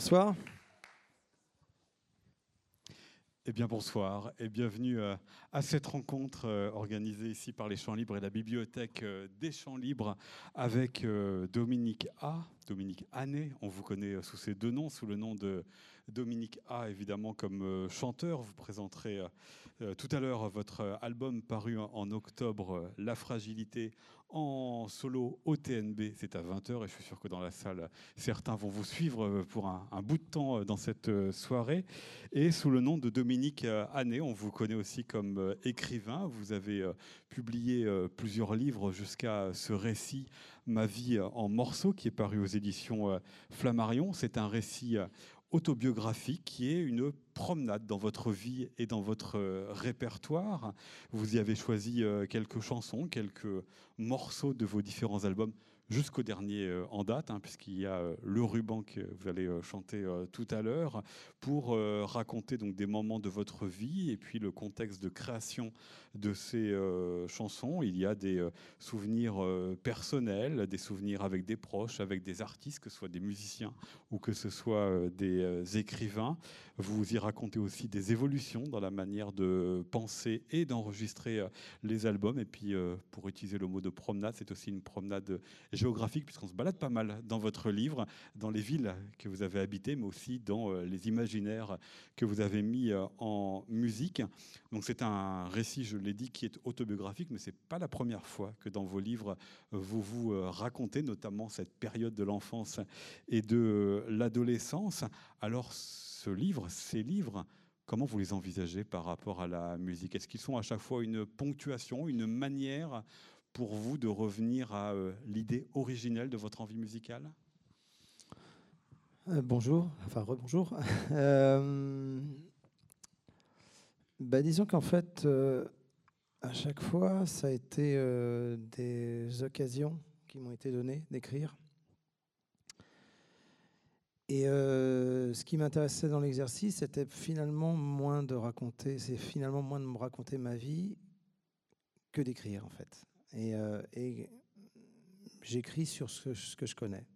Bonsoir. Eh bien bonsoir et bienvenue euh, à cette rencontre euh, organisée ici par les Champs Libres et la bibliothèque euh, des Champs Libres avec Dominique A. Dominique Annet, on vous connaît sous ces deux noms, sous le nom de Dominique A, évidemment, comme chanteur. Vous présenterez tout à l'heure votre album paru en octobre, La Fragilité, en solo au TNB. C'est à 20h et je suis sûr que dans la salle, certains vont vous suivre pour un, bout de temps dans cette soirée. Et sous le nom de Dominique Annet, on vous connaît aussi comme écrivain. Vous avez publié plusieurs livres jusqu'à ce récit Ma vie en morceaux qui est paru aux éditions Flammarion. C'est un récit autobiographique qui est une promenade dans votre vie et dans votre répertoire. Vous y avez choisi quelques chansons, quelques morceaux de vos différents albums jusqu'au dernier euh, en date, hein, puisqu'il y a euh, le ruban que vous allez euh, chanter tout à l'heure, pour raconter donc des moments de votre vie et puis le contexte de création de ces chansons. Il y a des souvenirs personnels, des souvenirs avec des proches, avec des artistes, que ce soit des musiciens ou que ce soit des écrivains. Vous y racontez aussi des évolutions dans la manière de penser et d'enregistrer les albums. Et puis, pour utiliser le mot de promenade, c'est aussi une promenade géographique, puisqu'on se balade pas mal dans votre livre, dans les villes que vous avez habitées, mais aussi dans euh, les imaginaires que vous avez mis euh, en musique. Donc c'est un récit, je l'ai dit, qui est autobiographique, mais c'est pas la première fois que dans vos livres, vous vous euh, racontez notamment cette période de l'enfance et de l'adolescence. Alors ce livre, ces livres, Comment vous les envisagez par rapport à la musique? Est-ce qu'ils sont à chaque fois une ponctuation, une manière pour vous de revenir à euh, l'idée originelle de votre envie musicale? Euh, Bonjour, enfin rebonjour. euh, bah, disons qu'en fait, euh, à chaque fois, ça a été des occasions qui m'ont été données d'écrire. Et ce qui m'intéressait dans l'exercice, c'était finalement moins de raconter, c'est finalement moins de me raconter ma vie que d'écrire en fait. Euh, et, j'écris sur ce, que je connais,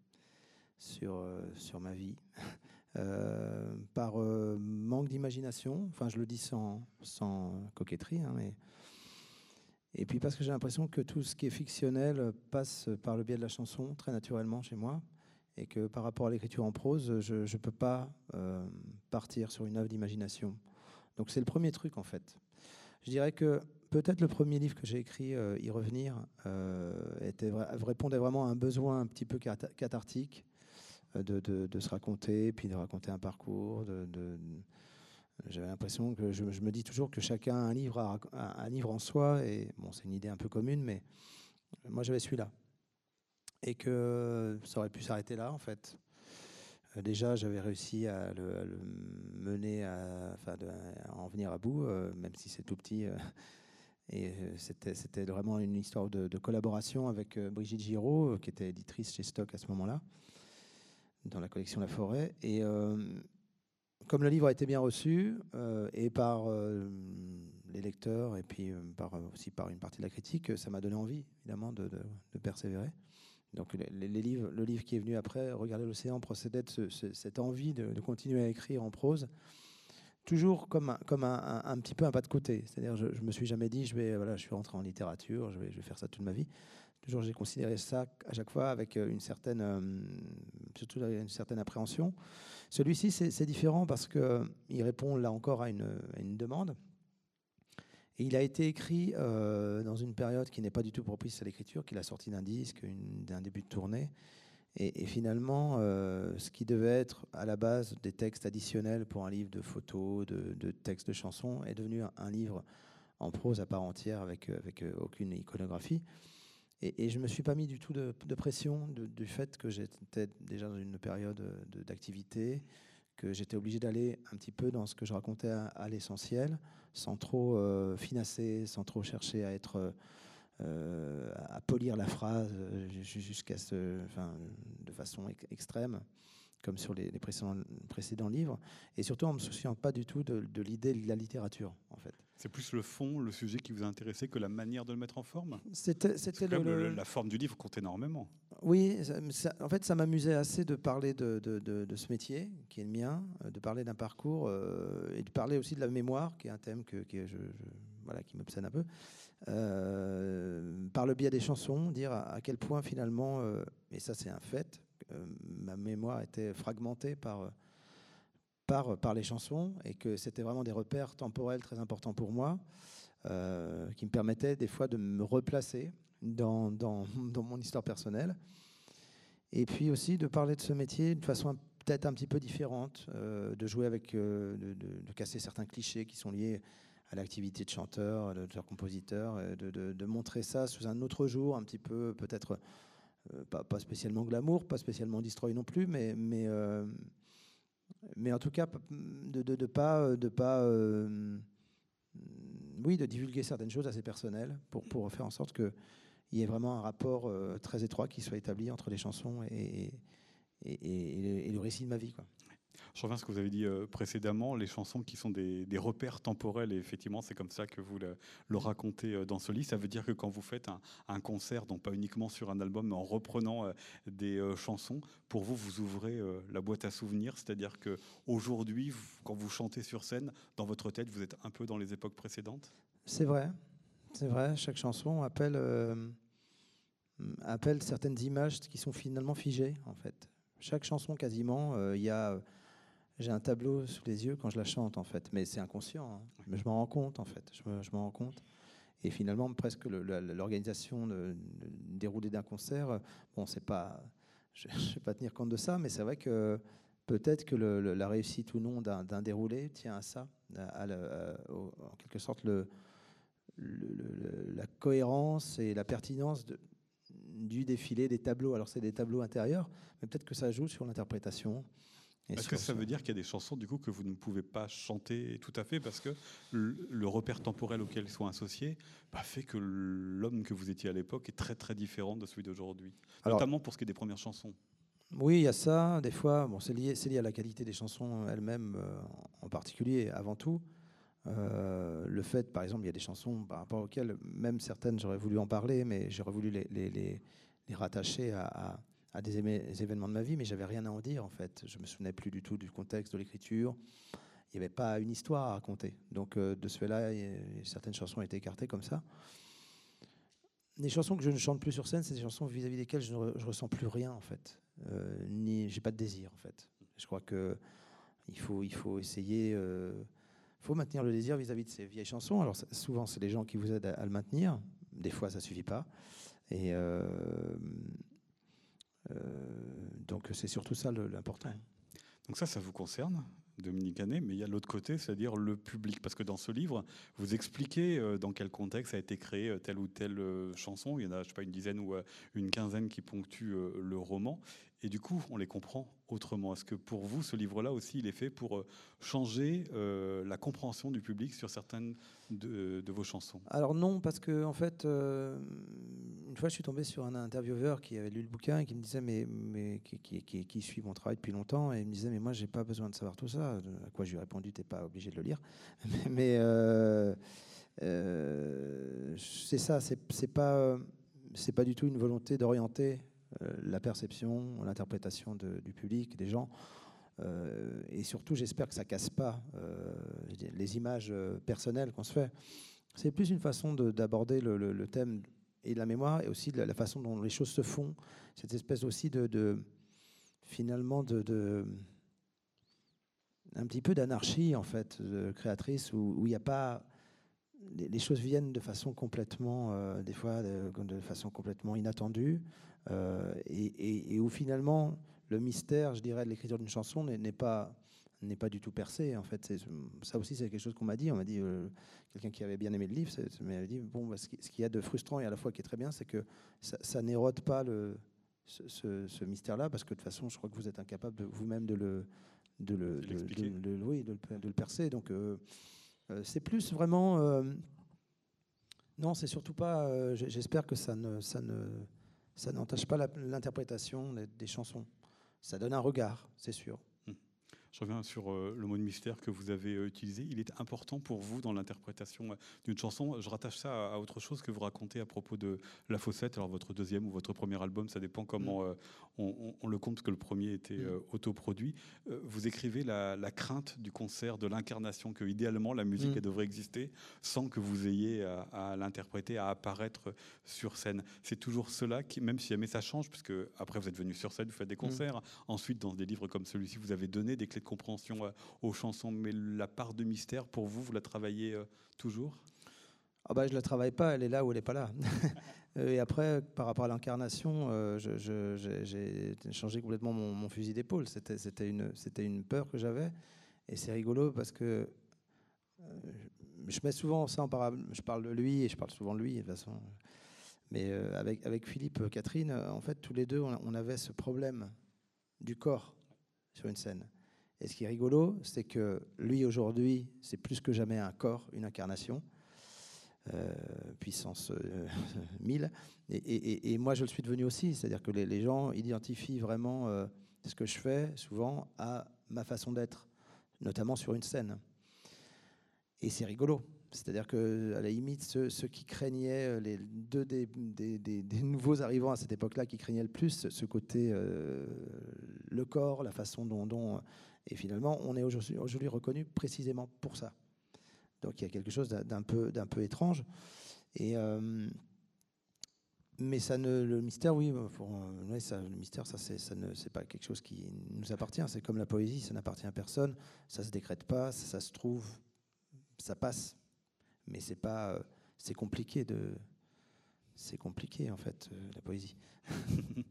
sur, euh, sur ma vie, euh, par manque d'imagination. Enfin, je le dis sans, sans coquetterie, hein, mais. Et puis parce que j'ai l'impression que tout ce qui est fictionnel passe par le biais de la chanson très naturellement chez moi, et que par rapport à l'écriture en prose, je ne peux pas partir sur une œuvre d'imagination. Donc c'est le premier truc en fait. Je dirais que peut-être le premier livre que j'ai écrit, euh, Y revenir, euh, répondait vraiment à un besoin un petit peu cathartique euh, de, se raconter, puis de raconter un parcours. J'avais l'impression que je, me dis toujours que chacun a un livre, un livre en soi, et bon, c'est une idée un peu commune, mais moi j'avais celui-là. Et que ça aurait pu s'arrêter là, en fait. Déjà, j'avais réussi à le, mener, à, à en venir à bout, même si c'est tout petit. Et euh, c'était vraiment une histoire de, collaboration avec euh, Brigitte Giraud, euh, qui était éditrice chez Stock à ce moment-là, dans la collection La Forêt. Et comme le livre a été bien reçu, et par les lecteurs, et puis aussi par une partie de la critique, ça m'a donné envie, évidemment, de, persévérer. Donc le livre qui est venu après, Regarder l'océan, procédait de cette envie de, continuer à écrire en prose toujours comme un, petit peu un pas de côté. C'est-à-dire, je, je me suis jamais dit, je vais, voilà, je suis rentré en littérature, je vais, faire ça toute ma vie. Toujours, j'ai considéré ça à chaque fois avec euh, une certaine, euh, une certaine appréhension. Celui-ci, c'est différent parce que euh, il répond là encore à une, une demande. Et il a été écrit dans une période qui n'est pas du tout propice à l'écriture, qu'il a sorti d'un disque, d'un début de tournée. Et, finalement, euh, ce qui devait être à la base des textes additionnels pour un livre de photos, de, textes de chansons, est devenu un, livre en prose à part entière avec, euh, euh, aucune iconographie. Et, je ne me suis pas mis du tout de, pression du fait que j'étais déjà dans une période d'activité, que j'étais obligé d'aller un petit peu dans ce que je racontais à, l'essentiel, sans trop finasser, sans trop chercher à être euh, à polir la phrase euh, jusqu'à ce, enfin, de façon extrême, comme sur les, précédents, précédents, livres, et surtout en ne me souciant pas du tout de, l'idée de la littérature, en fait. C'est plus le fond, le sujet qui vous a intéressé que la manière de le mettre en forme? C'était la forme du livre compte énormément. Oui, en fait, ça m'amusait assez de parler de, de, ce métier qui est le mien, de parler d'un parcours et de parler aussi de la mémoire, qui est un thème que, je, voilà, qui m'obsède un peu. Par le biais des chansons, dire à, quel point finalement, et ça c'est un fait, ma mémoire était fragmentée par par, les chansons et que c'était vraiment des repères temporels très importants pour moi, euh, qui me permettaient des fois de me replacer dans, dans, mon histoire personnelle. Et puis aussi de parler de ce métier de façon peut-être un petit peu différente, euh, de jouer avec, euh, de, casser certains clichés qui sont liés à l'activité de chanteur, de, compositeur, de, de, montrer ça sous un autre jour, un petit peu peut-être pas, pas, spécialement glamour, pas spécialement destroy non plus, mais, mais en tout cas, de de, pas, de pas euh, oui, de divulguer certaines choses assez personnelles pour, faire en sorte qu'il y ait vraiment un rapport euh, très étroit qui soit établi entre les chansons et, et, le récit de ma vie. Quoi. Je reviens à ce que vous avez dit euh, précédemment, les chansons qui sont des, repères temporels, et effectivement, c'est comme ça que vous le, racontez euh, dans ce livre. Ça veut dire que quand vous faites un, concert, donc pas uniquement sur un album, mais en reprenant euh, des chansons, pour vous, vous ouvrez la boîte à souvenirs, c'est-à-dire que aujourd'hui, quand vous chantez sur scène, dans votre tête, vous êtes un peu dans les époques précédentes? C'est vrai, c'est vrai. Chaque chanson appelle, appelle certaines images qui sont finalement figées, en fait. Chaque chanson, quasiment, il y a j'ai un tableau sous les yeux quand je la chante, en fait. Mais c'est inconscient. Hein. Mais je m'en rends compte, en fait. Je me, je rends compte. Et finalement, presque l'organisation de, déroulé d'un concert, bon, c'est pas, je ne vais pas tenir compte de ça, mais c'est vrai que peut-être que la réussite ou non d'un déroulé tient à ça, à, en quelque sorte le, la cohérence et la pertinence de, du défilé des tableaux. Alors c'est des tableaux intérieurs, mais peut-être que ça joue sur l'interprétation. Est-ce que ça veut dire qu'il y a des chansons du coup que vous ne pouvez pas chanter tout à fait parce que le, repère temporel auquel ils sont associés bah, fait que l'homme que vous étiez à l'époque est très très différent de celui d'aujourd'hui, notamment pour ce qui est des premières chansons. Oui, il y a ça. Des fois, bon, c'est lié, lié à la qualité des chansons elles-mêmes euh, en particulier, avant tout. Euh, le fait, par exemple, il y a des chansons par rapport auxquelles, même certaines, j'aurais voulu en parler, mais j'aurais voulu les, les, les, rattacher à à des, événements de ma vie, mais j'avais rien à en dire en fait. Je me souvenais plus du tout du contexte de l'écriture. Il n'y avait pas une histoire à raconter. Donc euh, de ce fait-là, certaines chansons ont été écartées comme ça. Les chansons que je ne chante plus sur scène, c'est des chansons vis-à-vis desquelles je ne ressens plus rien en fait. Euh, ni j'ai pas de désir en fait. Je crois que il faut, il faut essayer, euh, faut maintenir le désir vis-à-vis de ces vieilles chansons. Alors souvent c'est les gens qui vous aident à, le maintenir. Des fois ça suffit pas. Et euh, donc c'est surtout ça l'important. Donc ça, ça vous concerne, Dominique Hannet, mais il y a l'autre côté, c'est-à-dire le public. Parce que dans ce livre, vous expliquez euh, dans quel contexte a été créée euh, telle ou telle chanson. Il y en a, je sais pas, une dizaine ou une quinzaine qui ponctuent le roman. Et du coup, on les comprend autrement. Est-ce que pour vous, ce livre-là aussi, il est fait pour euh, changer euh, la compréhension du public sur certaines de, vos chansons? Alors non, parce que en fait, euh, une fois, je suis tombé sur un intervieweur qui avait lu le bouquin et qui me disait, mais, qui, suit mon travail depuis longtemps, et il me disait, mais moi, j'ai pas besoin de savoir tout ça. À quoi je lui ai répondu, t'es pas obligé de le lire. mais c'est ça, c'est pas, c'est pas du tout une volonté d'orienter la perception, l'interprétation du public, des gens. Euh, et surtout, j'espère que ça casse pas euh, les images personnelles qu'on se fait. C'est plus une façon d'aborder le, thème et la mémoire et aussi la, façon dont les choses se font. Cette espèce aussi de, finalement de, un petit peu d'anarchie en fait créatrice où il n'y a pas les, choses viennent de façon complètement des fois de, façon complètement inattendue euh, et, où finalement le mystère, je dirais, de l'écriture d'une chanson n'est pas n'est pas du tout percé. En fait, ça aussi, c'est quelque chose qu'on m'a dit. On m'a dit euh, quelqu'un qui avait bien aimé le livre, m'a dit bon, bah, ce qu'il y a de frustrant et à la fois qui est très bien, c'est que ça, n'érode pas le, ce, mystère-là, parce que de toute façon, je crois que vous êtes incapable vous-même de le de le, de, oui, de, le, percer. Donc, euh, c'est plus vraiment. non, c'est surtout pas. J'espère que ça ne ça ne ça n'entache pas l'interprétation des, chansons. Ça donne un regard, c'est sûr. Je reviens sur euh, le mot de mystère que vous avez euh, utilisé. Il est important pour vous dans l'interprétation euh, d'une chanson. Je rattache ça à, autre chose que vous racontez à propos de La Fossette. Alors, votre deuxième ou votre premier album, ça dépend comment mm. on, le compte, parce que le premier était mm. autoproduit. vous écrivez la, crainte du concert, de l'incarnation, que idéalement la musique mm. devrait exister sans que vous ayez à, l'interpréter, à apparaître sur scène. C'est toujours cela qui, même si jamais ça change, puisque après vous êtes venu sur scène, vous faites des concerts. Ensuite, dans des livres comme celui-ci, vous avez donné des clés compréhension euh, aux chansons, mais la part de mystère, pour vous, vous la travaillez euh, toujours? Ah bah, Je ne la travaille pas, elle est là ou elle n'est pas là. Et après, par rapport à l'incarnation, euh, j'ai changé complètement mon, fusil d'épaule. C'était une, une peur que j'avais. Et c'est rigolo parce que je mets souvent ça en parable. Je parle de lui et je parle souvent de lui, de toute façon. Mais avec, avec Philippe, Catherine, en fait, tous les deux, on avait ce problème du corps sur une scène. Et ce qui est rigolo, c'est que lui, aujourd'hui, c'est plus que jamais un corps, une incarnation, euh, puissance 1000. Euh, et, moi, je le suis devenu aussi. C'est-à-dire que les, gens identifient vraiment euh, ce que je fais, souvent, à ma façon d'être, notamment sur une scène. Et c'est rigolo. C'est-à-dire que, à la limite, ceux, qui craignaient, les deux des, nouveaux arrivants à cette époque-là, qui craignaient le plus ce côté, le corps, la façon dont et finalement, on est aujourd'hui reconnu précisément pour ça. Donc il y a quelque chose d'un peu, étrange. Et, euh, mais ça ne, le mystère, oui, pour, ça, le mystère, ça, ça ne, c'est pas quelque chose qui nous appartient. C'est comme la poésie, ça n'appartient à personne. Ça se décrète pas, ça, se trouve, ça passe. Mais c'est pas, c'est compliqué de, c'est compliqué en fait, euh, la poésie.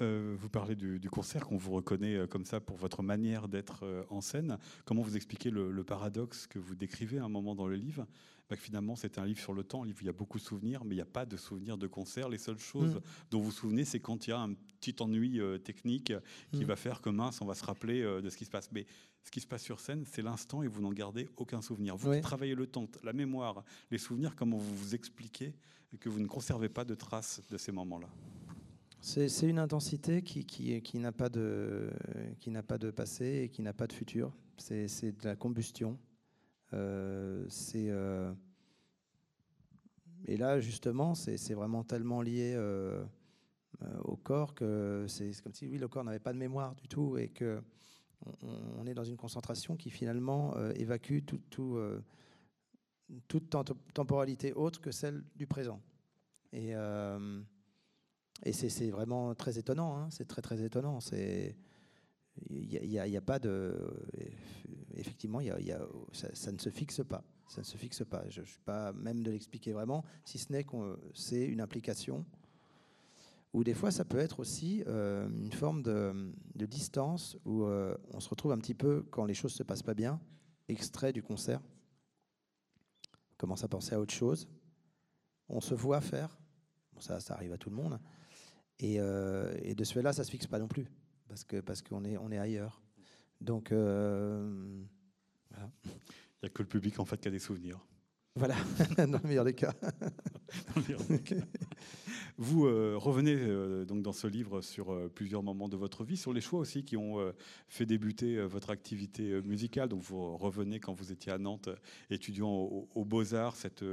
Euh, vous parlez du, concert, qu'on vous reconnaît euh, comme ça pour votre manière d'être euh, en scène. Comment vous expliquez le, paradoxe que vous décrivez à un moment dans le livre? Bah, que Finalement, c'est un livre sur le temps, un livre où il y a beaucoup de souvenirs, mais il n'y a pas de souvenirs de concert. Les seules choses mm. dont vous vous souvenez, c'est quand il y a un petit ennui technique qui mm. va faire que mince, on va se rappeler de ce qui se passe. Mais ce qui se passe sur scène, c'est l'instant et vous n'en gardez aucun souvenir. Vous travaillez le temps, la mémoire, les souvenirs, comment vous vous expliquez que vous ne conservez pas de traces de ces moments-là? C'est une intensité qui, n'a pas, de, passé et qui n'a pas de futur. C'est de la combustion. Euh, euh, et là, justement, c'est vraiment tellement lié euh, au corps que c'est comme si oui, le corps n'avait pas de mémoire du tout et que on, est dans une concentration qui finalement évacue tout, tout, toute temporalité autre que celle du présent. Et et c'est vraiment très étonnant, hein. c'est très très étonnant. Il n'y a, pas de. Effectivement, ça, ne se fixe pas. Ça ne se fixe pas. Je ne suis pas même de l'expliquer vraiment, si ce n'est que c'est une implication. Ou des fois, ça peut être aussi euh, une forme de, distance où euh, on se retrouve un petit peu, quand les choses ne se passent pas bien, extrait du concert. On commence à penser à autre chose. On se voit faire. ça arrive à tout le monde. Euh, et, de ce fait-là, ça ne se fixe pas non plus, parce qu'on parce qu'on est, on est ailleurs. Donc, euh, voilà. Il n'y a que le public en fait qui a des souvenirs. Voilà, dans le meilleur des cas. Vous euh, revenez euh, donc dans ce livre sur euh, plusieurs moments de votre vie, sur les choix aussi qui ont fait débuter votre activité musicale. Donc vous revenez quand vous étiez à Nantes, étudiant aux Beaux-Arts, cette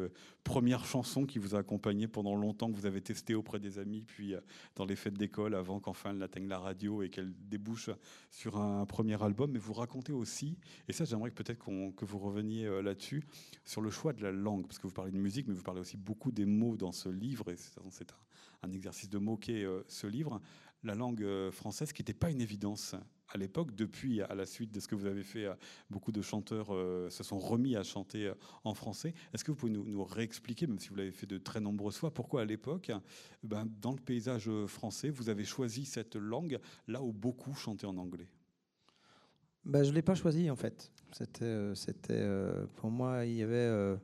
première chanson qui vous a accompagné pendant longtemps, que vous avez testé auprès des amis, puis dans les fêtes d'école, avant qu'enfin elle atteigne la radio et qu'elle débouche sur un premier album. Mais vous racontez aussi, et ça j'aimerais peut-être que vous reveniez là-dessus, sur le choix de la langue, parce que vous parlez de musique, mais vous parlez aussi beaucoup des mots dans ce livre, exercice de moquer euh, ce livre. La langue euh, française, qui n'était pas une évidence à l'époque, depuis, à la suite de ce que vous avez fait, euh, beaucoup de chanteurs se sont remis à chanter en français. Est-ce que vous pouvez nous, réexpliquer, même si vous l'avez fait de très nombreuses fois, pourquoi à l'époque, ben, dans le paysage français, vous avez choisi cette langue là où beaucoup chantaient en anglais? Ben, Je ne l'ai pas choisi en fait. C'était, c'était pour moi, il y avait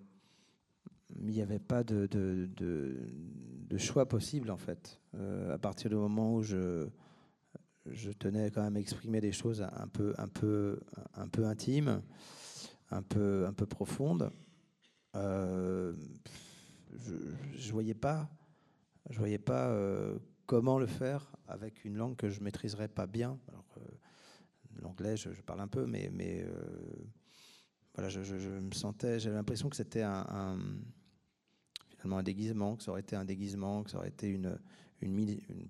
il n'y avait pas de, de, choix possible en fait. Euh, à partir du moment où je, je tenais quand même à exprimer des choses un peu, un peu, un peu intimes, un peu, un peu profondes, euh, je ne voyais pas, je voyais pas euh, comment le faire avec une langue que je maîtriserais pas bien. l'anglais, je, parle un peu, mais, mais voilà, je, me sentais, j'avais l'impression que c'était un, finalement un déguisement, que ça aurait été un déguisement, que ça aurait été une,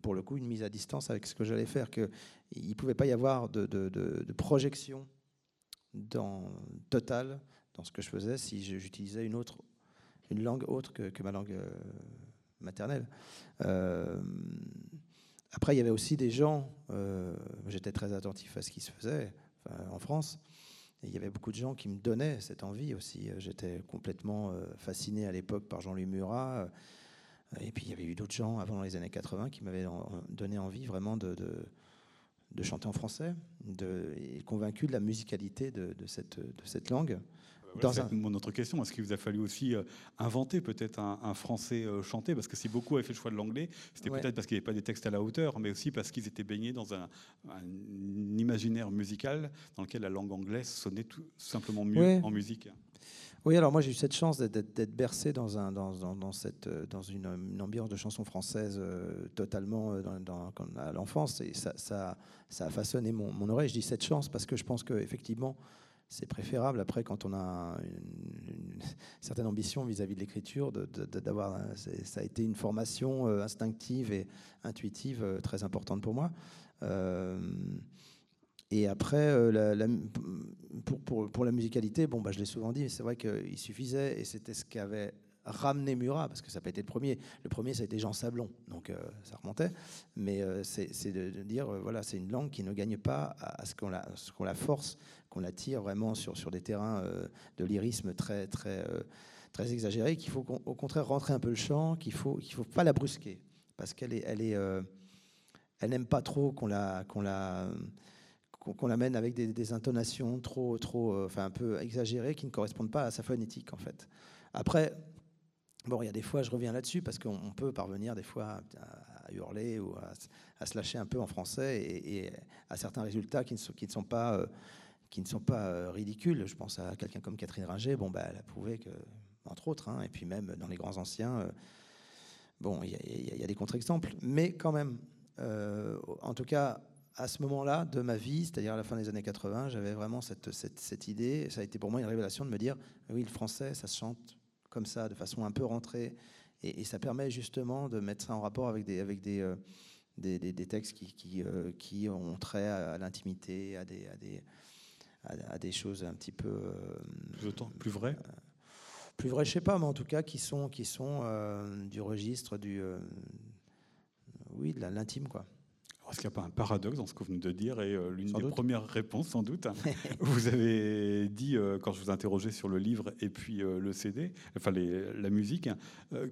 pour le coup une mise à distance avec ce que j'allais faire, qu'il ne pouvait pas y avoir de, projection totale dans ce que je faisais si j'utilisais une autre une langue autre que, ma langue euh, maternelle. Euh, après, il y avait aussi des gens, euh, j'étais très attentif à ce qui se faisait en France, il y avait beaucoup de gens qui me donnaient cette envie aussi. J'étais complètement fasciné à l'époque par Jean-Louis Murat. Et puis il y avait eu d'autres gens avant les années 80 qui m'avaient donné envie vraiment de, chanter en français, de, et convaincu de la musicalité de cette langue. Voilà, c'est mon autre question. Est-ce qu'il vous a fallu aussi euh, inventer peut-être un, français euh, chanté? Parce que si beaucoup avaient fait le choix de l'anglais, c'était peut-être parce qu'il n'y avait pas des textes à la hauteur, mais aussi parce qu'ils étaient baignés dans un, imaginaire musical dans lequel la langue anglaise sonnait tout simplement mieux en musique. Oui, alors moi j'ai eu cette chance d'être bercé dans, un, dans, dans, cette, dans une, ambiance de chanson française euh, totalement euh, dans, à l'enfance et ça, ça, ça, a façonné mon, mon, oreille. Je dis cette chance parce que je pense qu'effectivement c'est préférable après quand on a une, certaine ambition vis-à-vis de l'écriture d'avoir ça a été une formation euh, instinctive et intuitive très importante pour moi. Et après, euh, pour, pour, pour, la musicalité, bon, bah, je l'ai souvent dit, c'est vrai qu'il suffisait, et c'était ce qu'avait ramené Murat, parce que ça n'a pas été le premier. Le premier, ça a été Jean Sablon, donc euh, ça remontait. Mais euh, c'est de, dire, voilà, c'est une langue qui ne gagne pas à, ce qu'on la, force, qu'on la tire vraiment sur, sur des terrains de lyrisme très, très, très exagérés, qu'il faut au contraire rentrer un peu le chant, qu'il ne faut, qu'il faut pas la brusquer, parce qu'elle est, elle est, n'aime pas trop qu'on la, qu'on la qu'on l'amène avec des, intonations trop, trop, euh, enfin un peu exagérées qui ne correspondent pas à sa phonétique en fait. Après, bon, il y a des fois, je reviens là-dessus parce qu'on peut parvenir des fois à, hurler ou à, se lâcher un peu en français et, à certains résultats qui ne sont, pas, euh, qui ne sont pas euh, ridicules. Je pense à quelqu'un comme Catherine Ringer. Bon, bah, elle a prouvé que, entre autres, hein, et puis même dans les grands anciens. Bon, il y, y, a des contre-exemples, mais quand même, en tout cas, à ce moment-là de ma vie, c'est-à-dire à la fin des années 80, j'avais vraiment cette, cette, idée. Ça a été pour moi une révélation de me dire oui, le français, ça se chante comme ça, de façon un peu rentrée. Et, ça permet justement de mettre ça en rapport avec des, avec des, euh, des, des, textes qui, qui, euh, qui, ont trait à, l'intimité, à des, à, des, à, des choses un petit peu. Euh, plus vrai Plus vrai, je sais pas, mais en tout cas qui sont, qui sont du registre du. oui, de l'intime, quoi. Est-ce qu'il n'y a pas un paradoxe dans ce que vous venez de dire Et euh, l'une des premières réponses, sans doute, vous avez dit, euh, quand je vous interrogeais sur le livre et puis euh, le CD, enfin la musique,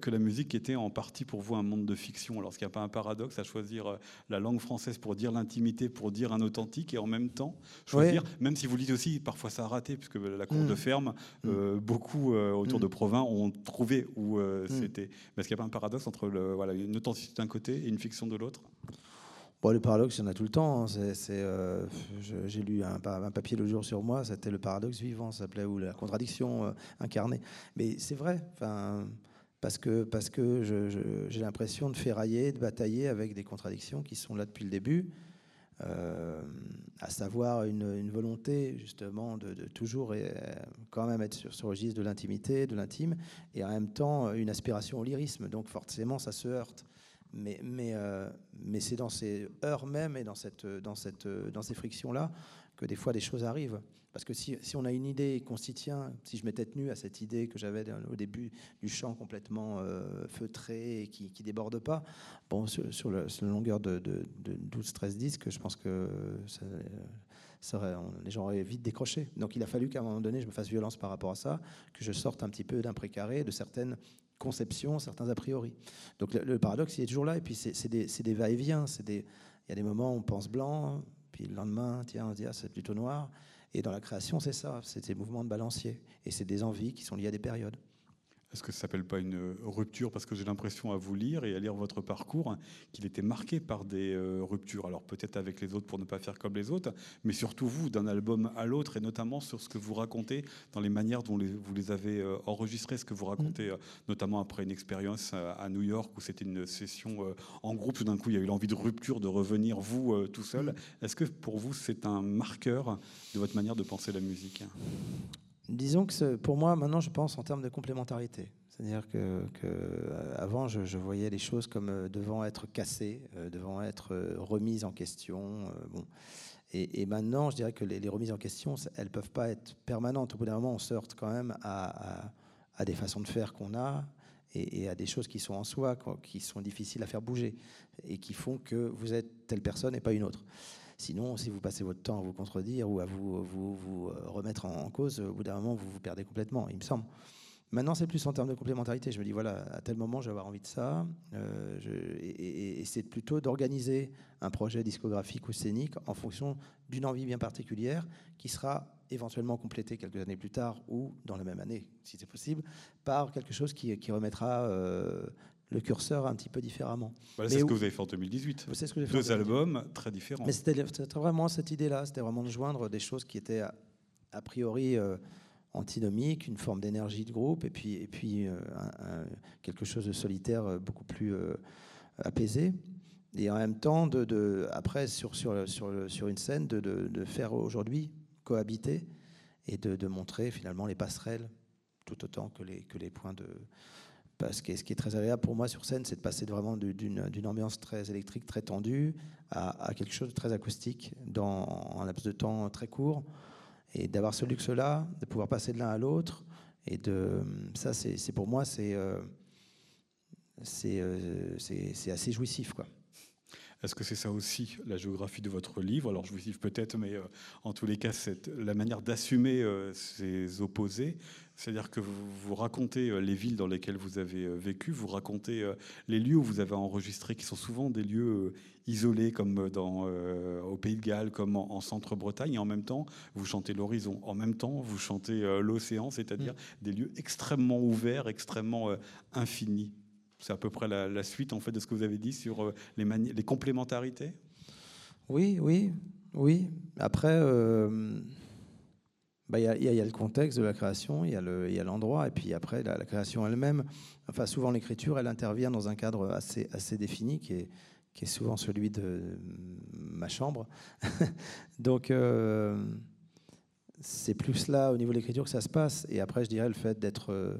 que la musique était en partie pour vous un monde de fiction. Alors, est-ce qu'il n'y a pas un paradoxe à choisir la langue française pour dire l'intimité, pour dire un authentique, et en même temps choisir, même si vous dites aussi, parfois ça a raté, puisque la cour de mm. ferme, mm. beaucoup autour de mm. Provins ont trouvé où c'était. Mais est-ce qu'il n'y a pas un paradoxe entre le, voilà, une authenticité d'un côté et une fiction de l'autre? Le paradoxe, il y en a tout le temps. Hein. Euh, j'ai lu un, papier le jour sur moi, c'était le paradoxe vivant, ça s'appelait, ou la contradiction euh, incarnée. Mais c'est vrai, parce que, j'ai l'impression de ferrailler, de batailler avec des contradictions qui sont là depuis le début, euh, à savoir une, volonté justement de, toujours quand même être sur ce registre de l'intimité, de l'intime, et en même temps une aspiration au lyrisme. Donc forcément, ça se heurte. Euh, mais c'est dans ces heures même et dans, ces frictions-là que des fois des choses arrivent. Parce que si, on a une idée qu'on s'y tient, si je m'étais tenu à cette idée que j'avais au début du chant complètement euh, feutré et qui ne déborde pas, bon, sur, la longueur de, de, de 12-13 disques, je pense que les gens auraient vite décroché. Donc il a fallu qu'à un moment donné, je me fasse violence par rapport à ça, que je sorte un petit peu d'un précaré, de certaines conceptions, certains a priori. Donc le, paradoxe, il est toujours là. Et puis c'est des, des va-et-vient. Il y a des moments où on pense blanc, puis le lendemain, tiens, on se dit ah, c'est plutôt noir. Et dans la création, c'est ça, c'est des mouvements de balancier. Et c'est des envies qui sont liées à des périodes. Est-ce que ça s'appelle pas une rupture Parce que j'ai l'impression à vous lire et à lire votre parcours qu'il était marqué par des ruptures? Alors peut-être avec les autres pour ne pas faire comme les autres, mais surtout vous, d'un album à l'autre, et notamment sur ce que vous racontez dans les manières dont vous les avez enregistrés, ce que vous racontez mm. notamment après une expérience à New York où c'était une session en groupe, tout d'un coup il y a eu l'envie de rupture, de revenir vous tout seul. Mm. Est-ce que pour vous c'est un marqueur de votre manière de penser la musique? Disons que pour moi, maintenant, je pense en termes de complémentarité. C'est-à-dire que, euh, avant, je, voyais les choses comme euh, devant être cassées, euh, devant être remises en question. bon. Et, maintenant, je dirais que les, remises en question, elles peuvent pas être permanentes. Au bout d'un moment, on se heurte quand même à, des façons de faire qu'on a et, à des choses qui sont en soi, qui sont difficiles à faire bouger et qui font que vous êtes telle personne et pas une autre. Sinon, si vous passez votre temps à vous contredire ou à vous, vous, vous euh, remettre en, cause, au bout d'un moment, vous vous perdez complètement, il me semble. Maintenant, c'est plus en termes de complémentarité. Je me dis, voilà, à tel moment, je vais avoir envie de ça. Euh, et, c'est plutôt d'organiser un projet discographique ou scénique en fonction d'une envie bien particulière qui sera éventuellement complétée quelques années plus tard ou dans la même année, si c'est possible, par quelque chose qui, qui remettra euh, le curseur un petit peu différemment. c'est ce que vous avez fait en 2018. C'est ce que Deux albums très différents. Mais c'était vraiment cette idée-là, c'était vraiment de joindre des choses qui étaient a, priori euh, antinomiques, une forme d'énergie de groupe, et puis, et puis euh, quelque chose de solitaire euh, beaucoup plus apaisé. Et en même temps, de, après, sur, sur, sur, sur une scène, de, de faire aujourd'hui cohabiter et de, montrer finalement les passerelles tout autant que les, que les points de, parce que ce qui est très agréable pour moi sur scène, c'est de passer vraiment d'une ambiance très électrique, très tendue, à, quelque chose de très acoustique dans un laps de temps très court. Et d'avoir ce luxe-là, de pouvoir passer de l'un à l'autre. Et de ça, c'est pour moi, c'est euh, euh, assez jouissif. quoi. Est-ce que c'est ça aussi la géographie de votre livre? Alors jouissif peut-être, mais euh, en tous les cas, c'est la manière d'assumer ces opposés. C'est-à-dire que vous, racontez euh, les villes dans lesquelles vous avez euh, vécu, vous racontez euh, les lieux où vous avez enregistré, qui sont souvent des lieux isolés, comme dans, au Pays de Galles, comme en, Centre-Bretagne, et en même temps, vous chantez l'horizon. En même temps, vous chantez l'océan, c'est-à-dire mm. des lieux extrêmement ouverts, extrêmement infinis. C'est à peu près la, suite en fait de ce que vous avez dit sur les, les complémentarités? Oui, oui, oui. Après. Bah, il y, a le contexte de la création, il y a l'endroit, et puis après, la, création elle-même. Enfin, souvent, l'écriture, elle intervient dans un cadre assez, assez défini, qui est, qui est souvent celui de ma chambre. Donc, euh, c'est plus là, au niveau de l'écriture, que ça se passe. Et après, je dirais, le fait d'être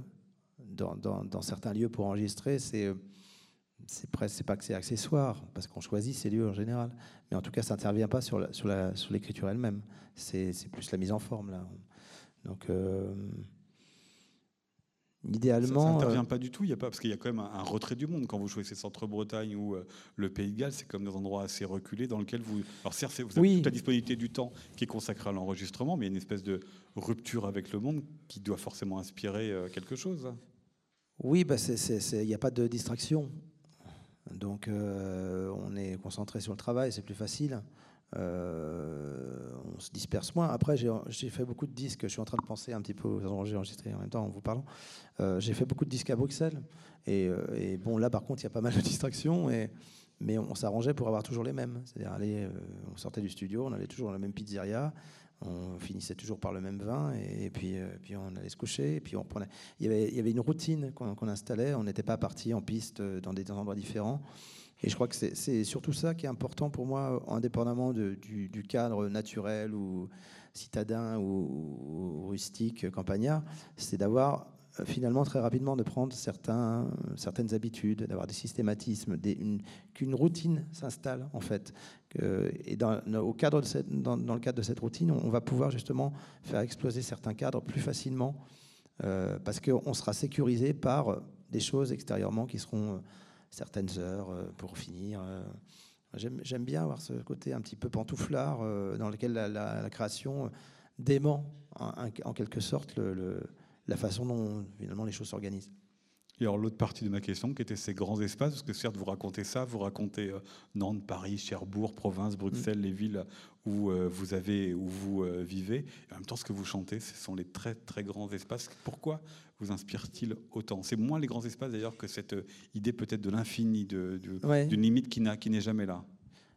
euh, dans, dans, certains lieux pour enregistrer, c'est c'est presque pas que c'est accessoire parce qu'on choisit ces lieux en général. Mais en tout cas ça n'intervient pas sur sur la sur l'écriture elle-même. C'est plus la mise en forme là. Donc euh, idéalement ça n'intervient euh, pas du tout. Il y a pas parce qu'il y a quand même un, retrait du monde quand vous choisissez Centre-Bretagne ou euh, le Pays de Galles. C'est comme des endroits assez reculés dans lesquels vous alors certes vous avez toute la disponibilité du temps qui est consacré à l'enregistrement mais il y a une espèce de rupture avec le monde qui doit forcément inspirer quelque chose oui, bah il n'y a pas de distraction. Donc euh, on est concentré sur le travail, c'est plus facile. Euh, on se disperse moins. Après, j'ai fait beaucoup de disques. Je suis en train de penser un petit peu aux j'ai enregistrés en même temps en vous parlant. Euh, j'ai fait beaucoup de disques à Bruxelles. Et, bon, là, par contre, il y a pas mal de distractions. Mais on, s'arrangeait pour avoir toujours les mêmes. C'est-à-dire, on sortait du studio, on allait toujours dans la même pizzeria on finissait toujours par le même vin et, puis, euh, puis on allait se coucher. Puis on prenait... il, y avait, il y avait une routine qu'on installait. On n'était pas parti en piste euh, dans des endroits différents. Et je crois que c'est surtout ça qui est important pour moi, indépendamment du, cadre naturel ou citadin ou rustique, campagnard, c'est d'avoir finalement très rapidement de prendre certaines habitudes, d'avoir des systématismes, qu'une routine s'installe en fait. et dans, au cadre dans, le cadre de cette routine, on va pouvoir justement faire exploser certains cadres plus facilement euh, parce qu'on sera sécurisé par des choses extérieurement qui seront euh, certaines heures pour finir. J'aime bien avoir ce côté un petit peu pantouflard dans lequel la, création dément en, quelque sorte le la façon dont finalement les choses s'organisent. Et alors l'autre partie de ma question, qui était ces grands espaces, parce que certes vous racontez ça, vous racontez euh, Nantes, Paris, Cherbourg, province, Bruxelles, les villes où euh, vous avez, où vous euh, vivez. Et en même temps, ce que vous chantez, ce sont les très très grands espaces. Pourquoi vous inspire-t-il autant? C'est moins les grands espaces d'ailleurs que cette idée peut-être de l'infini, d'une de, limite qui n'est jamais là.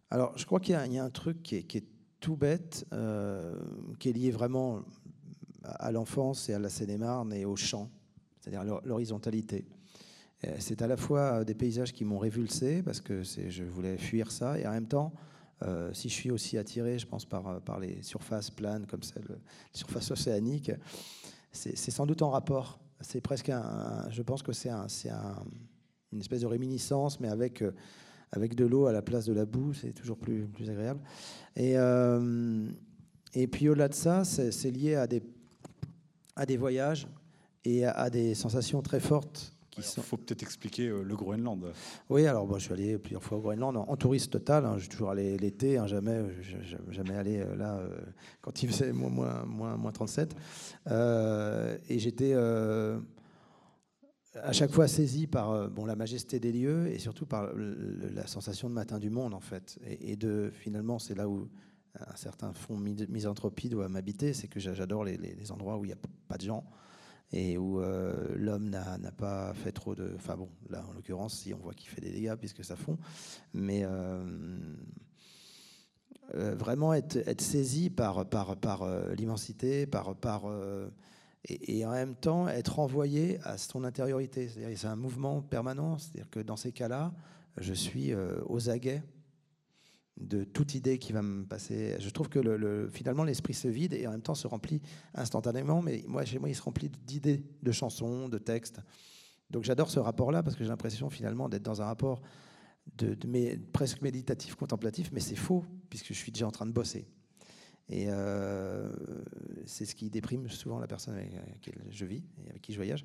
Alors je crois qu'il y, a un truc qui est, tout bête, qui est lié vraiment à l'enfance et à la Seine-et-Marne et au chant c'est-à-dire l'horizontalité. Euh, c'est à la fois des paysages qui m'ont révulsé, parce que je voulais fuir ça, et en même temps, euh, si je suis aussi attiré, je pense, par, par les surfaces planes comme celle, les surfaces océaniques, c'est sans doute en rapport. C'est presque un, je pense que c'est un, un, une espèce de réminiscence, mais avec, euh, avec de l'eau à la place de la boue, c'est toujours plus, plus agréable. Et, et puis au-delà de ça, c'est lié à des, à des voyages et a des sensations très fortes. Il faut peut-être expliquer euh, le Groenland. Oui, alors bon, je suis allé plusieurs fois au Groenland en, touriste total. Hein, je suis toujours allé l'été, hein, jamais, jamais allé euh, là euh, quand il faisait moins, moins, moins 37. et j'étais à chaque fois saisi par bon, la majesté des lieux et surtout par la sensation de matin du monde, en fait. Et, de finalement, c'est là où un certain fond misanthropie doit m'habiter, c'est que j'adore les, endroits où il n'y a pas de gens et où euh, l'homme n'a pas fait trop de... Enfin bon, là en l'occurrence, si on voit qu'il fait des dégâts puisque ça fond, mais euh, euh, vraiment être, saisi par, l'immensité, par et, en même temps être envoyé à son intériorité. C'est un mouvement permanent, c'est-à-dire que dans ces cas-là, je suis aux aguets de toute idée qui va me passer. Je trouve que le, finalement l'esprit se vide et en même temps se remplit instantanément. Mais moi, chez moi, il se remplit d'idées, de chansons, de textes. Donc j'adore ce rapport-là parce que j'ai l'impression finalement d'être dans un rapport de, presque méditatif, contemplatif, mais c'est faux puisque je suis déjà en train de bosser. Et euh, c'est ce qui déprime souvent la personne avec laquelle je vis et avec qui je voyage,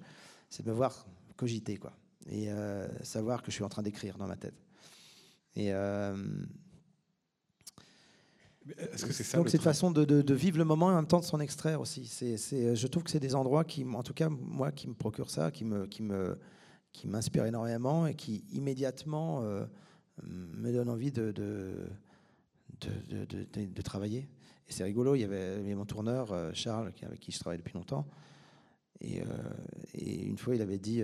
c'est de me voir cogiter, quoi, et euh, savoir que je suis en train d'écrire dans ma tête. Et euh, est-ce que c'est ça Donc c'est une façon de, vivre le moment et en même temps de s'en extraire aussi. C'est, je trouve que c'est des endroits qui, en tout cas moi, qui me procurent ça, qui me, qui me, qui m'inspirent énormément et qui immédiatement euh, me donnent envie de, de, de, travailler. Et c'est rigolo. Il y avait, mon tourneur euh, Charles, avec qui je travaille depuis longtemps, et, euh, et une fois il avait dit,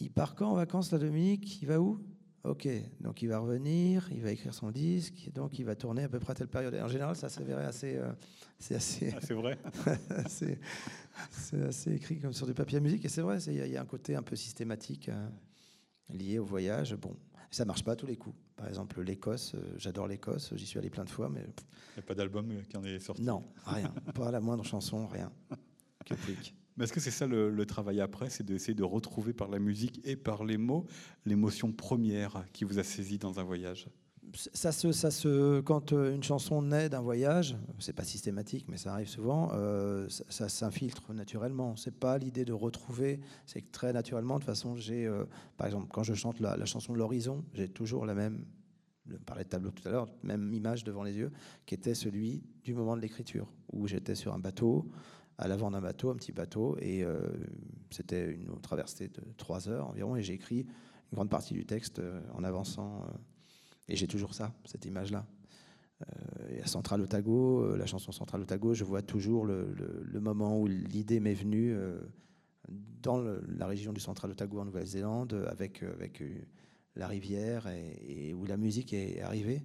il part quand en vacances la Dominique? Il va où? Ok, donc il va revenir, il va écrire son disque, donc il va tourner à peu près à telle période. en général, ça s'avérait assez, euh, c'est assez, ah, c'est vrai, c'est assez écrit comme sur du papier à musique. Et c'est vrai, il y, a un côté un peu systématique euh, lié au voyage. Bon, ça marche pas à tous les coups. Par exemple, l'Écosse, euh, j'adore l'Écosse, j'y suis allé plein de fois, mais il n'y a pas d'album qui en est sorti? Non, rien, pas la moindre chanson, rien. Que mais est-ce que c'est ça le, travail après, c'est d'essayer de retrouver par la musique et par les mots l'émotion première qui vous a saisi dans un voyage? Ça se, ça se, quand euh, une chanson naît d'un voyage, c'est pas systématique, mais ça arrive souvent, euh, ça, s'infiltre naturellement. C'est pas l'idée de retrouver, c'est que très naturellement, de façon, j'ai, euh, par exemple, quand je chante la, chanson de l'horizon, j'ai toujours la même, je tableau tout à l'heure, même image devant les yeux, qui était celui du moment de l'écriture, où j'étais sur un bateau, à l'avant d'un bateau, un petit bateau, et euh, c'était une traversée de trois heures environ, et j'ai écrit une grande partie du texte euh, en avançant, euh, et j'ai toujours ça, cette image-là. et à Central Otago, la chanson Central Otago, je vois toujours le, moment où l'idée m'est venue dans la région du Central Otago en Nouvelle-Zélande, avec, avec la rivière, et, où la musique est arrivée.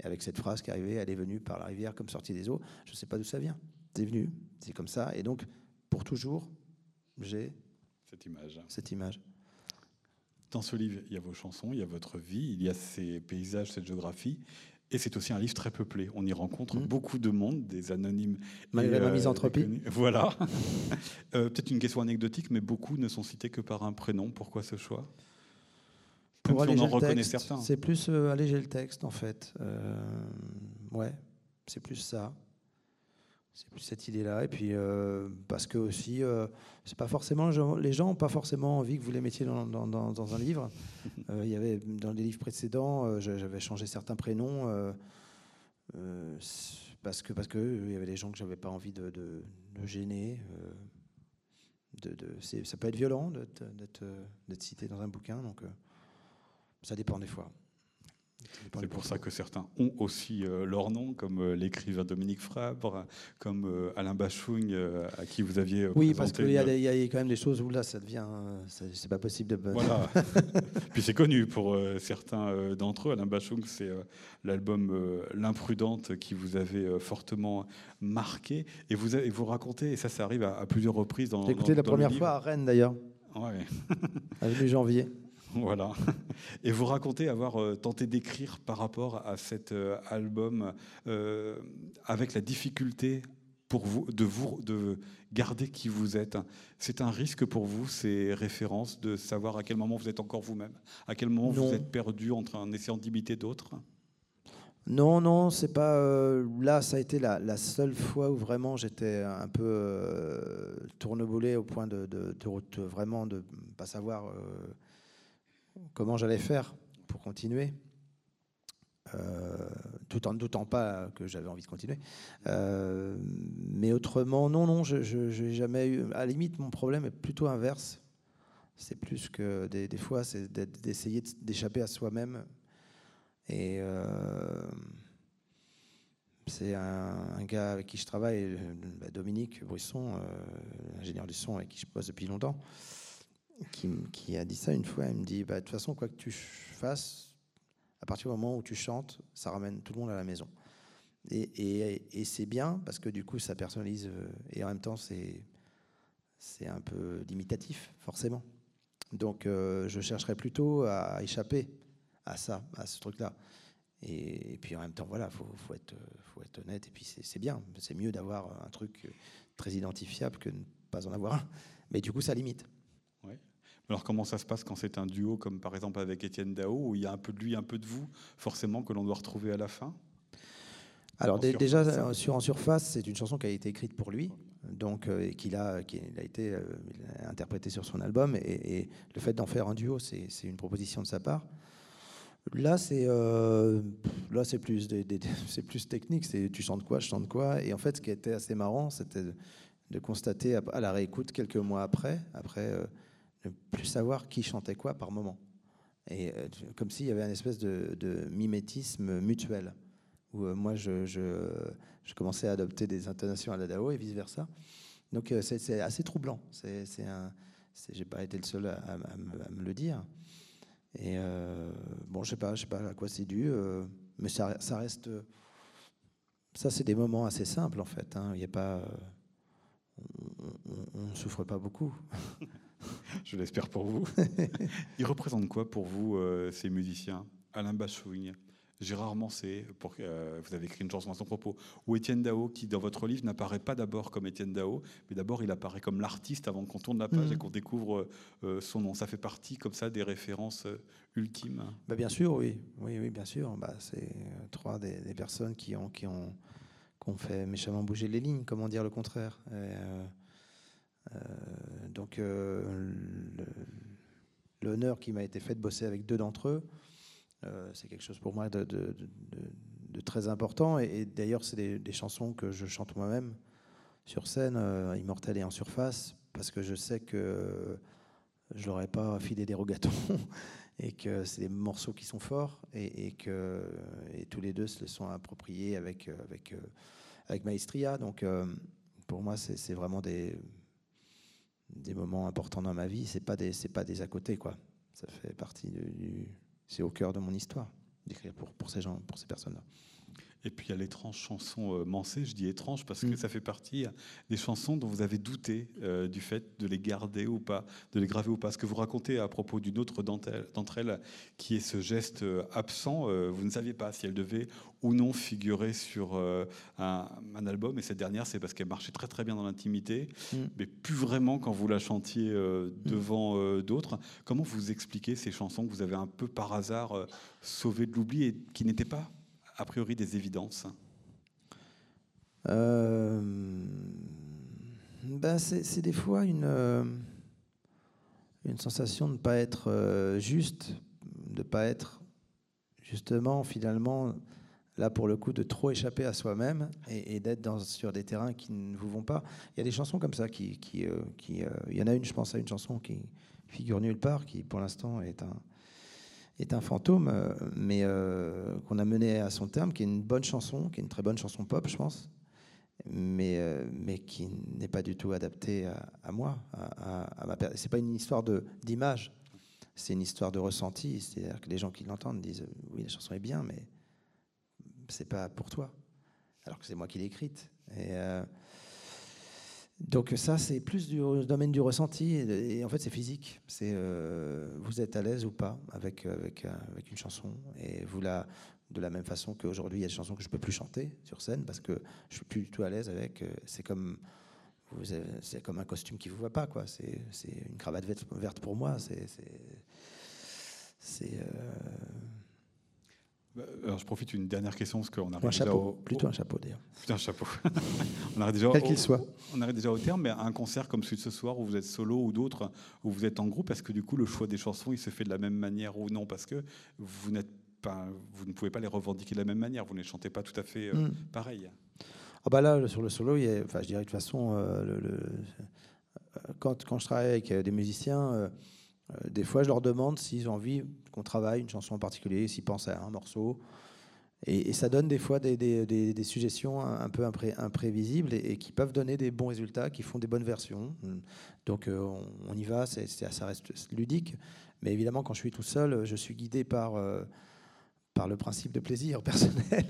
Et avec cette phrase qui est arrivée, elle est venue par la rivière comme sortie des eaux. Je ne sais pas d'où ça vient c'est venu, c'est comme ça. Et donc, pour toujours, j'ai cette image. Cette image. Dans ce livre, il y a vos chansons, il y a votre vie, il y a ces paysages, cette géographie. Et c'est aussi un livre très peuplé. On y rencontre mmh. beaucoup de monde, des anonymes. Malgré la euh, misanthropie. Voilà. Euh, peut-être une question anecdotique, mais beaucoup ne sont cités que par un prénom. Pourquoi ce choix? Pour alléger on en reconnaît certains. C'est plus euh, alléger le texte, en fait. ouais, c'est plus ça. C'est plus cette idée-là. Et puis, euh, parce que aussi, euh, c'est pas forcément, les gens n'ont pas forcément envie que vous les mettiez dans, dans, dans, un livre. Euh, il y avait, dans les livres précédents, j'avais changé certains prénoms parce que parce que il y avait des gens que j'avais pas envie de, de, gêner. de, ça peut être violent d'être cité dans un bouquin, donc ça dépend des fois. C'est pour ça que certains ont aussi euh, leur nom, comme euh, l'écrivain Dominique Frabre, comme euh, Alain Bachung, à qui vous aviez. oui, parce qu'il y, y, a quand même des choses où là, ça devient. c'est pas possible de. Voilà. Puis c'est connu pour certains d'entre eux. Alain Bachung, c'est l'album L'imprudente qui vous avait fortement marqué. Et vous, avez, vous racontez, et ça, ça arrive à, plusieurs reprises dans. J'ai écouté la première fois à Rennes d'ailleurs. Ouais. Avenue janvier. Voilà. Et vous racontez avoir euh, tenté d'écrire par rapport à cet euh, album euh, avec la difficulté pour vous de, vous de garder qui vous êtes. C'est un risque pour vous, ces références, de savoir à quel moment vous êtes encore vous-même, à quel moment vous êtes perdu entre un essayant d'imiter d'autres? Non, non, c'est pas. là, ça a été la, seule fois où vraiment j'étais un peu tournebolé au point de, de, de, vraiment de pas savoir comment j'allais faire pour continuer. Euh, tout en ne doutant pas que j'avais envie de continuer. Euh, mais autrement, non, non, je n'ai jamais eu. À la limite, mon problème est plutôt inverse. C'est plus que des, fois, c'est d'essayer d'échapper à soi-même. Et euh, c'est un, gars avec qui je travaille, Dominique Brisson, ingénieur du son avec qui je bosse depuis longtemps qui, a dit ça une fois. Il me dit bah, De toute façon, quoi que tu fasses, à partir du moment où tu chantes, ça ramène tout le monde à la maison. Et, c'est bien parce que du coup, ça personnalise euh, et en même temps, c'est, un peu limitatif, forcément. Donc, euh, je chercherais plutôt à échapper à ça, à ce truc-là. Et, puis en même temps, voilà, faut, faut, être, faut être honnête. Et puis c'est bien, c'est mieux d'avoir un truc très identifiable que de ne pas en avoir un. Mais du coup, ça limite. Alors comment ça se passe quand c'est un duo comme par exemple avec Étienne Dao où il y a un peu de lui, un peu de vous, forcément que l'on doit retrouver à la fin? Alors déjà sur en surface, c'est une chanson qui a été écrite pour lui, donc euh, qu'il a, qui a été euh, interprétée sur son album et, le fait d'en faire un duo, c'est une proposition de sa part. Là, c'est euh, là, c'est plus c'est plus technique. C'est tu chantes quoi, je chante quoi. Et en fait, ce qui était assez marrant, c'était de, constater à, la réécoute quelques mois après, après ne plus savoir qui chantait quoi par moment. Et euh, comme s'il y avait une espèce de, mimétisme mutuel, où euh, moi je, commençais à adopter des intonations à la Dao et vice-versa. Donc euh, c'est assez troublant. C'est, un, j'ai pas été le seul à, me, le dire. Et bon, je sais pas, je sais pas à quoi c'est dû, mais ça, reste. Ça, c'est des moments assez simples en fait. Hein. Il y a pas, on ne souffre pas beaucoup. Je l'espère pour vous. Ils représentent quoi pour vous, euh, ces musiciens? Alain Bachouigne, Gérard Mancé, pour, euh, vous avez écrit une chanson à son propos, ou Étienne Dao, qui dans votre livre n'apparaît pas d'abord comme Étienne Dao, mais d'abord il apparaît comme l'artiste avant qu'on tourne la page et mhm. qu'on découvre euh, son nom. Ça fait partie comme ça des références ultimes? Bah Bien sûr, oui. Oui, oui bien sûr. Bah, C'est trois des, personnes qui ont, qui, ont, qui ont fait méchamment bouger les lignes, comment dire le contraire. Donc euh, l'honneur qui m'a été fait de bosser avec deux d'entre eux, euh, c'est quelque chose pour moi de, très important. Et, d'ailleurs, c'est des, chansons que je chante moi-même sur scène, Immortel et en surface, parce que je sais que je n'aurais pas filé des rogatons et que c'est des morceaux qui sont forts et, que tous les deux se les sont appropriés avec, avec, avec maestria. Donc pour moi, c'est vraiment des, des moments importants dans ma vie. C'est pas des, c'est pas des à côté, quoi. Ça fait partie du, c'est au cœur de mon histoire d'écrire pour, pour ces gens, pour ces personnes-là. Et puis il y a l'étrange chanson euh, Mancé, je dis étrange parce que mm. ça fait partie euh, des chansons dont vous avez douté euh, du fait de les garder ou pas, de les graver ou pas. Ce que vous racontez à propos d'une autre d'entre elles, qui est ce geste absent, vous ne saviez pas si elle devait ou non figurer sur un, album. Et cette dernière, c'est parce qu'elle marchait très très bien dans l'intimité, mm. mais plus vraiment quand vous la chantiez mm. devant d'autres. Comment vous expliquez ces chansons que vous avez un peu par hasard sauvées de l'oubli et qui n'étaient pas a priori des évidences? Euh, ben C'est des fois une, euh, une sensation de ne pas être euh, juste, de ne pas être justement finalement là pour le coup de trop échapper à soi-même et, d'être sur des terrains qui ne vous vont pas. Il y a des chansons comme ça qui, qui, il y en a une, je pense à une chanson qui figure nulle part, qui pour l'instant est un est un fantôme, euh, mais qu'on a mené à son terme, qui est une bonne chanson, qui est une très bonne chanson pop, je pense, mais, mais qui n'est pas du tout adaptée à, moi. À, ma c'est pas une histoire de d'image, c'est une histoire de ressenti. C'est-à-dire que les gens qui l'entendent disent oui, la chanson est bien, mais c'est pas pour toi, alors que c'est moi qui l'ai écrite. Euh, donc ça, c'est plus du domaine du ressenti, et, en fait, c'est physique. C'est euh, vous êtes à l'aise ou pas avec, avec, avec une chanson, et vous la de la même façon qu'aujourd'hui, il y a des chansons que je peux plus chanter sur scène parce que je suis plus du tout à l'aise avec. Euh, c'est comme c'est comme un costume qui vous va pas, quoi. C'est une cravate verte pour moi. C'est c'est alors, je profite d'une dernière question parce qu'on arrive un chapeau, plutôt un chapeau d'ailleurs. Plutôt un chapeau. on arrive déjà Quel qu'il soit. On arrive déjà au terme, mais un concert comme celui de ce soir où vous êtes solo ou d'autres où vous êtes en groupe, est-ce que du coup le choix des chansons il se fait de la même manière ou non? Parce que vous n'êtes pas, vous ne pouvez pas les revendiquer de la même manière, vous ne les chantez pas tout à fait euh, hmm. pareil. Ah bah là sur le solo, il y a, enfin je dirais de toute façon, euh, le, quand, quand je travaille avec euh, des musiciens euh, des fois, je leur demande s'ils ont envie qu'on travaille une chanson en particulier, s'ils pensent à un morceau. Et, ça donne des fois des, suggestions un peu imprévisibles et, qui peuvent donner des bons résultats, qui font des bonnes versions. Donc euh, on, y va, ça reste ludique. Mais évidemment, quand je suis tout seul, je suis guidé par, euh, par le principe de plaisir personnel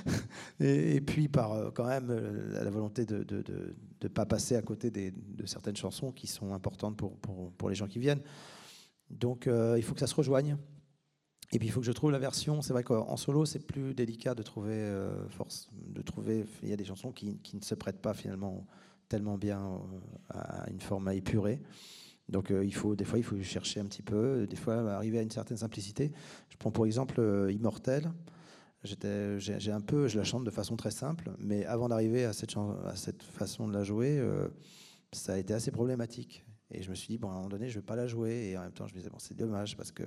et, puis par quand même la volonté de ne pas passer à côté de certaines chansons qui sont importantes pour, pour, pour les gens qui viennent. Donc euh, il faut que ça se rejoigne. Et puis il faut que je trouve la version. C'est vrai qu'en solo, c'est plus délicat de trouver euh, force, de trouver. Il y a des chansons qui, qui, ne se prêtent pas finalement tellement bien euh, à une forme épurée. Donc il faut des fois il faut chercher un petit peu, des fois arriver à une certaine simplicité. Je prends pour exemple Immortel. J'ai un peu, je la chante de façon très simple, mais avant d'arriver à cette, façon de la jouer, ça a été assez problématique. Et je me suis dit, bon, à un moment donné, je ne vais pas la jouer. Et en même temps, je me disais, bon, c'est dommage parce que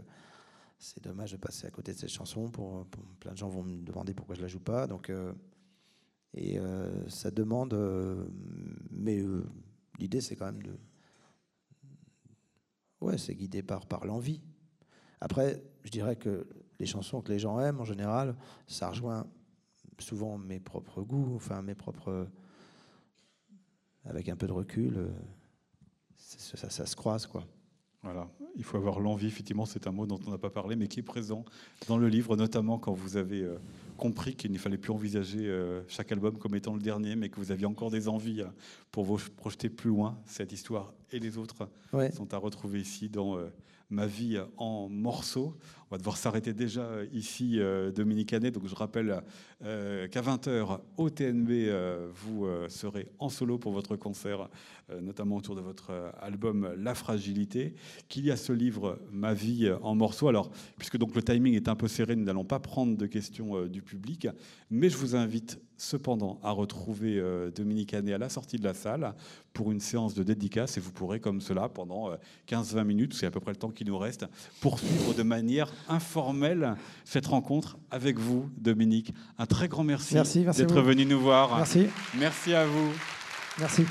c'est dommage de passer à côté de cette chanson. Pour, plein de gens vont me demander pourquoi je la joue pas. Donc, euh, et euh, ça demande, euh, mais l'idée, c'est quand même de, ouais, c'est guidé par par l'envie. Après, je dirais que les chansons que les gens aiment, en général, ça rejoint souvent mes propres goûts, enfin mes propres, avec un peu de recul ça, se croise. Quoi. Voilà, il faut avoir l'envie, effectivement, c'est un mot dont on n'a pas parlé, mais qui est présent dans le livre, notamment quand vous avez euh, compris qu'il ne fallait plus envisager euh, chaque album comme étant le dernier, mais que vous aviez encore des envies euh, pour vous projeter plus loin. Cette histoire et les autres sont à retrouver ici dans Ma vie en morceaux. On va devoir s'arrêter déjà ici, Dominique Annet. Donc je rappelle qu'à 20h, au TNB, vous serez en solo pour votre concert euh, notamment autour de votre euh, album La Fragilité, qu'il y a ce livre Ma vie en morceaux. Alors, puisque donc le timing est un peu serré, nous n'allons pas prendre de questions euh, du public, mais je vous invite cependant à retrouver Dominique Annet à la sortie de la salle pour une séance de dédicace et vous pourrez comme cela pendant 15-20 minutes, c'est à peu près le temps qui nous reste, poursuivre de manière informelle cette rencontre avec vous, Dominique. Un très grand merci, merci, merci d'être venu nous voir. Merci. Merci à vous. Merci.